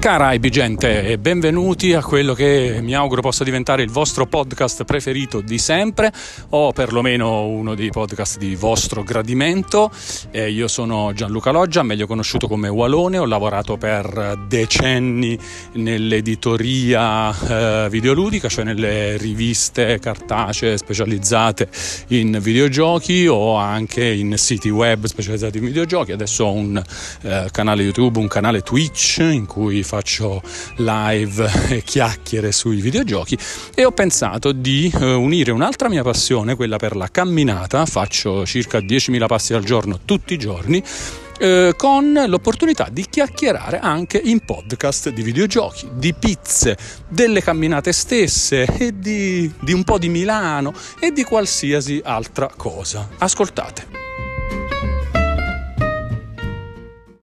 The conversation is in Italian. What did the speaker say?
Cara gente e benvenuti a quello che mi auguro possa diventare il vostro podcast preferito di sempre o perlomeno uno dei podcast di vostro gradimento. Eh, io sono Gianluca Loggia, meglio conosciuto come Walone, ho lavorato per decenni nell'editoria eh, videoludica, cioè nelle riviste cartacee specializzate in videogiochi o anche in siti web specializzati in videogiochi. Adesso ho un eh, canale YouTube, un canale Twitch in cui faccio live e chiacchiere sui videogiochi e ho pensato di eh, unire un'altra mia passione, quella per la camminata, faccio circa 10.000 passi al giorno tutti i giorni eh, con l'opportunità di chiacchierare anche in podcast di videogiochi, di pizze, delle camminate stesse e di, di un po' di Milano e di qualsiasi altra cosa. Ascoltate.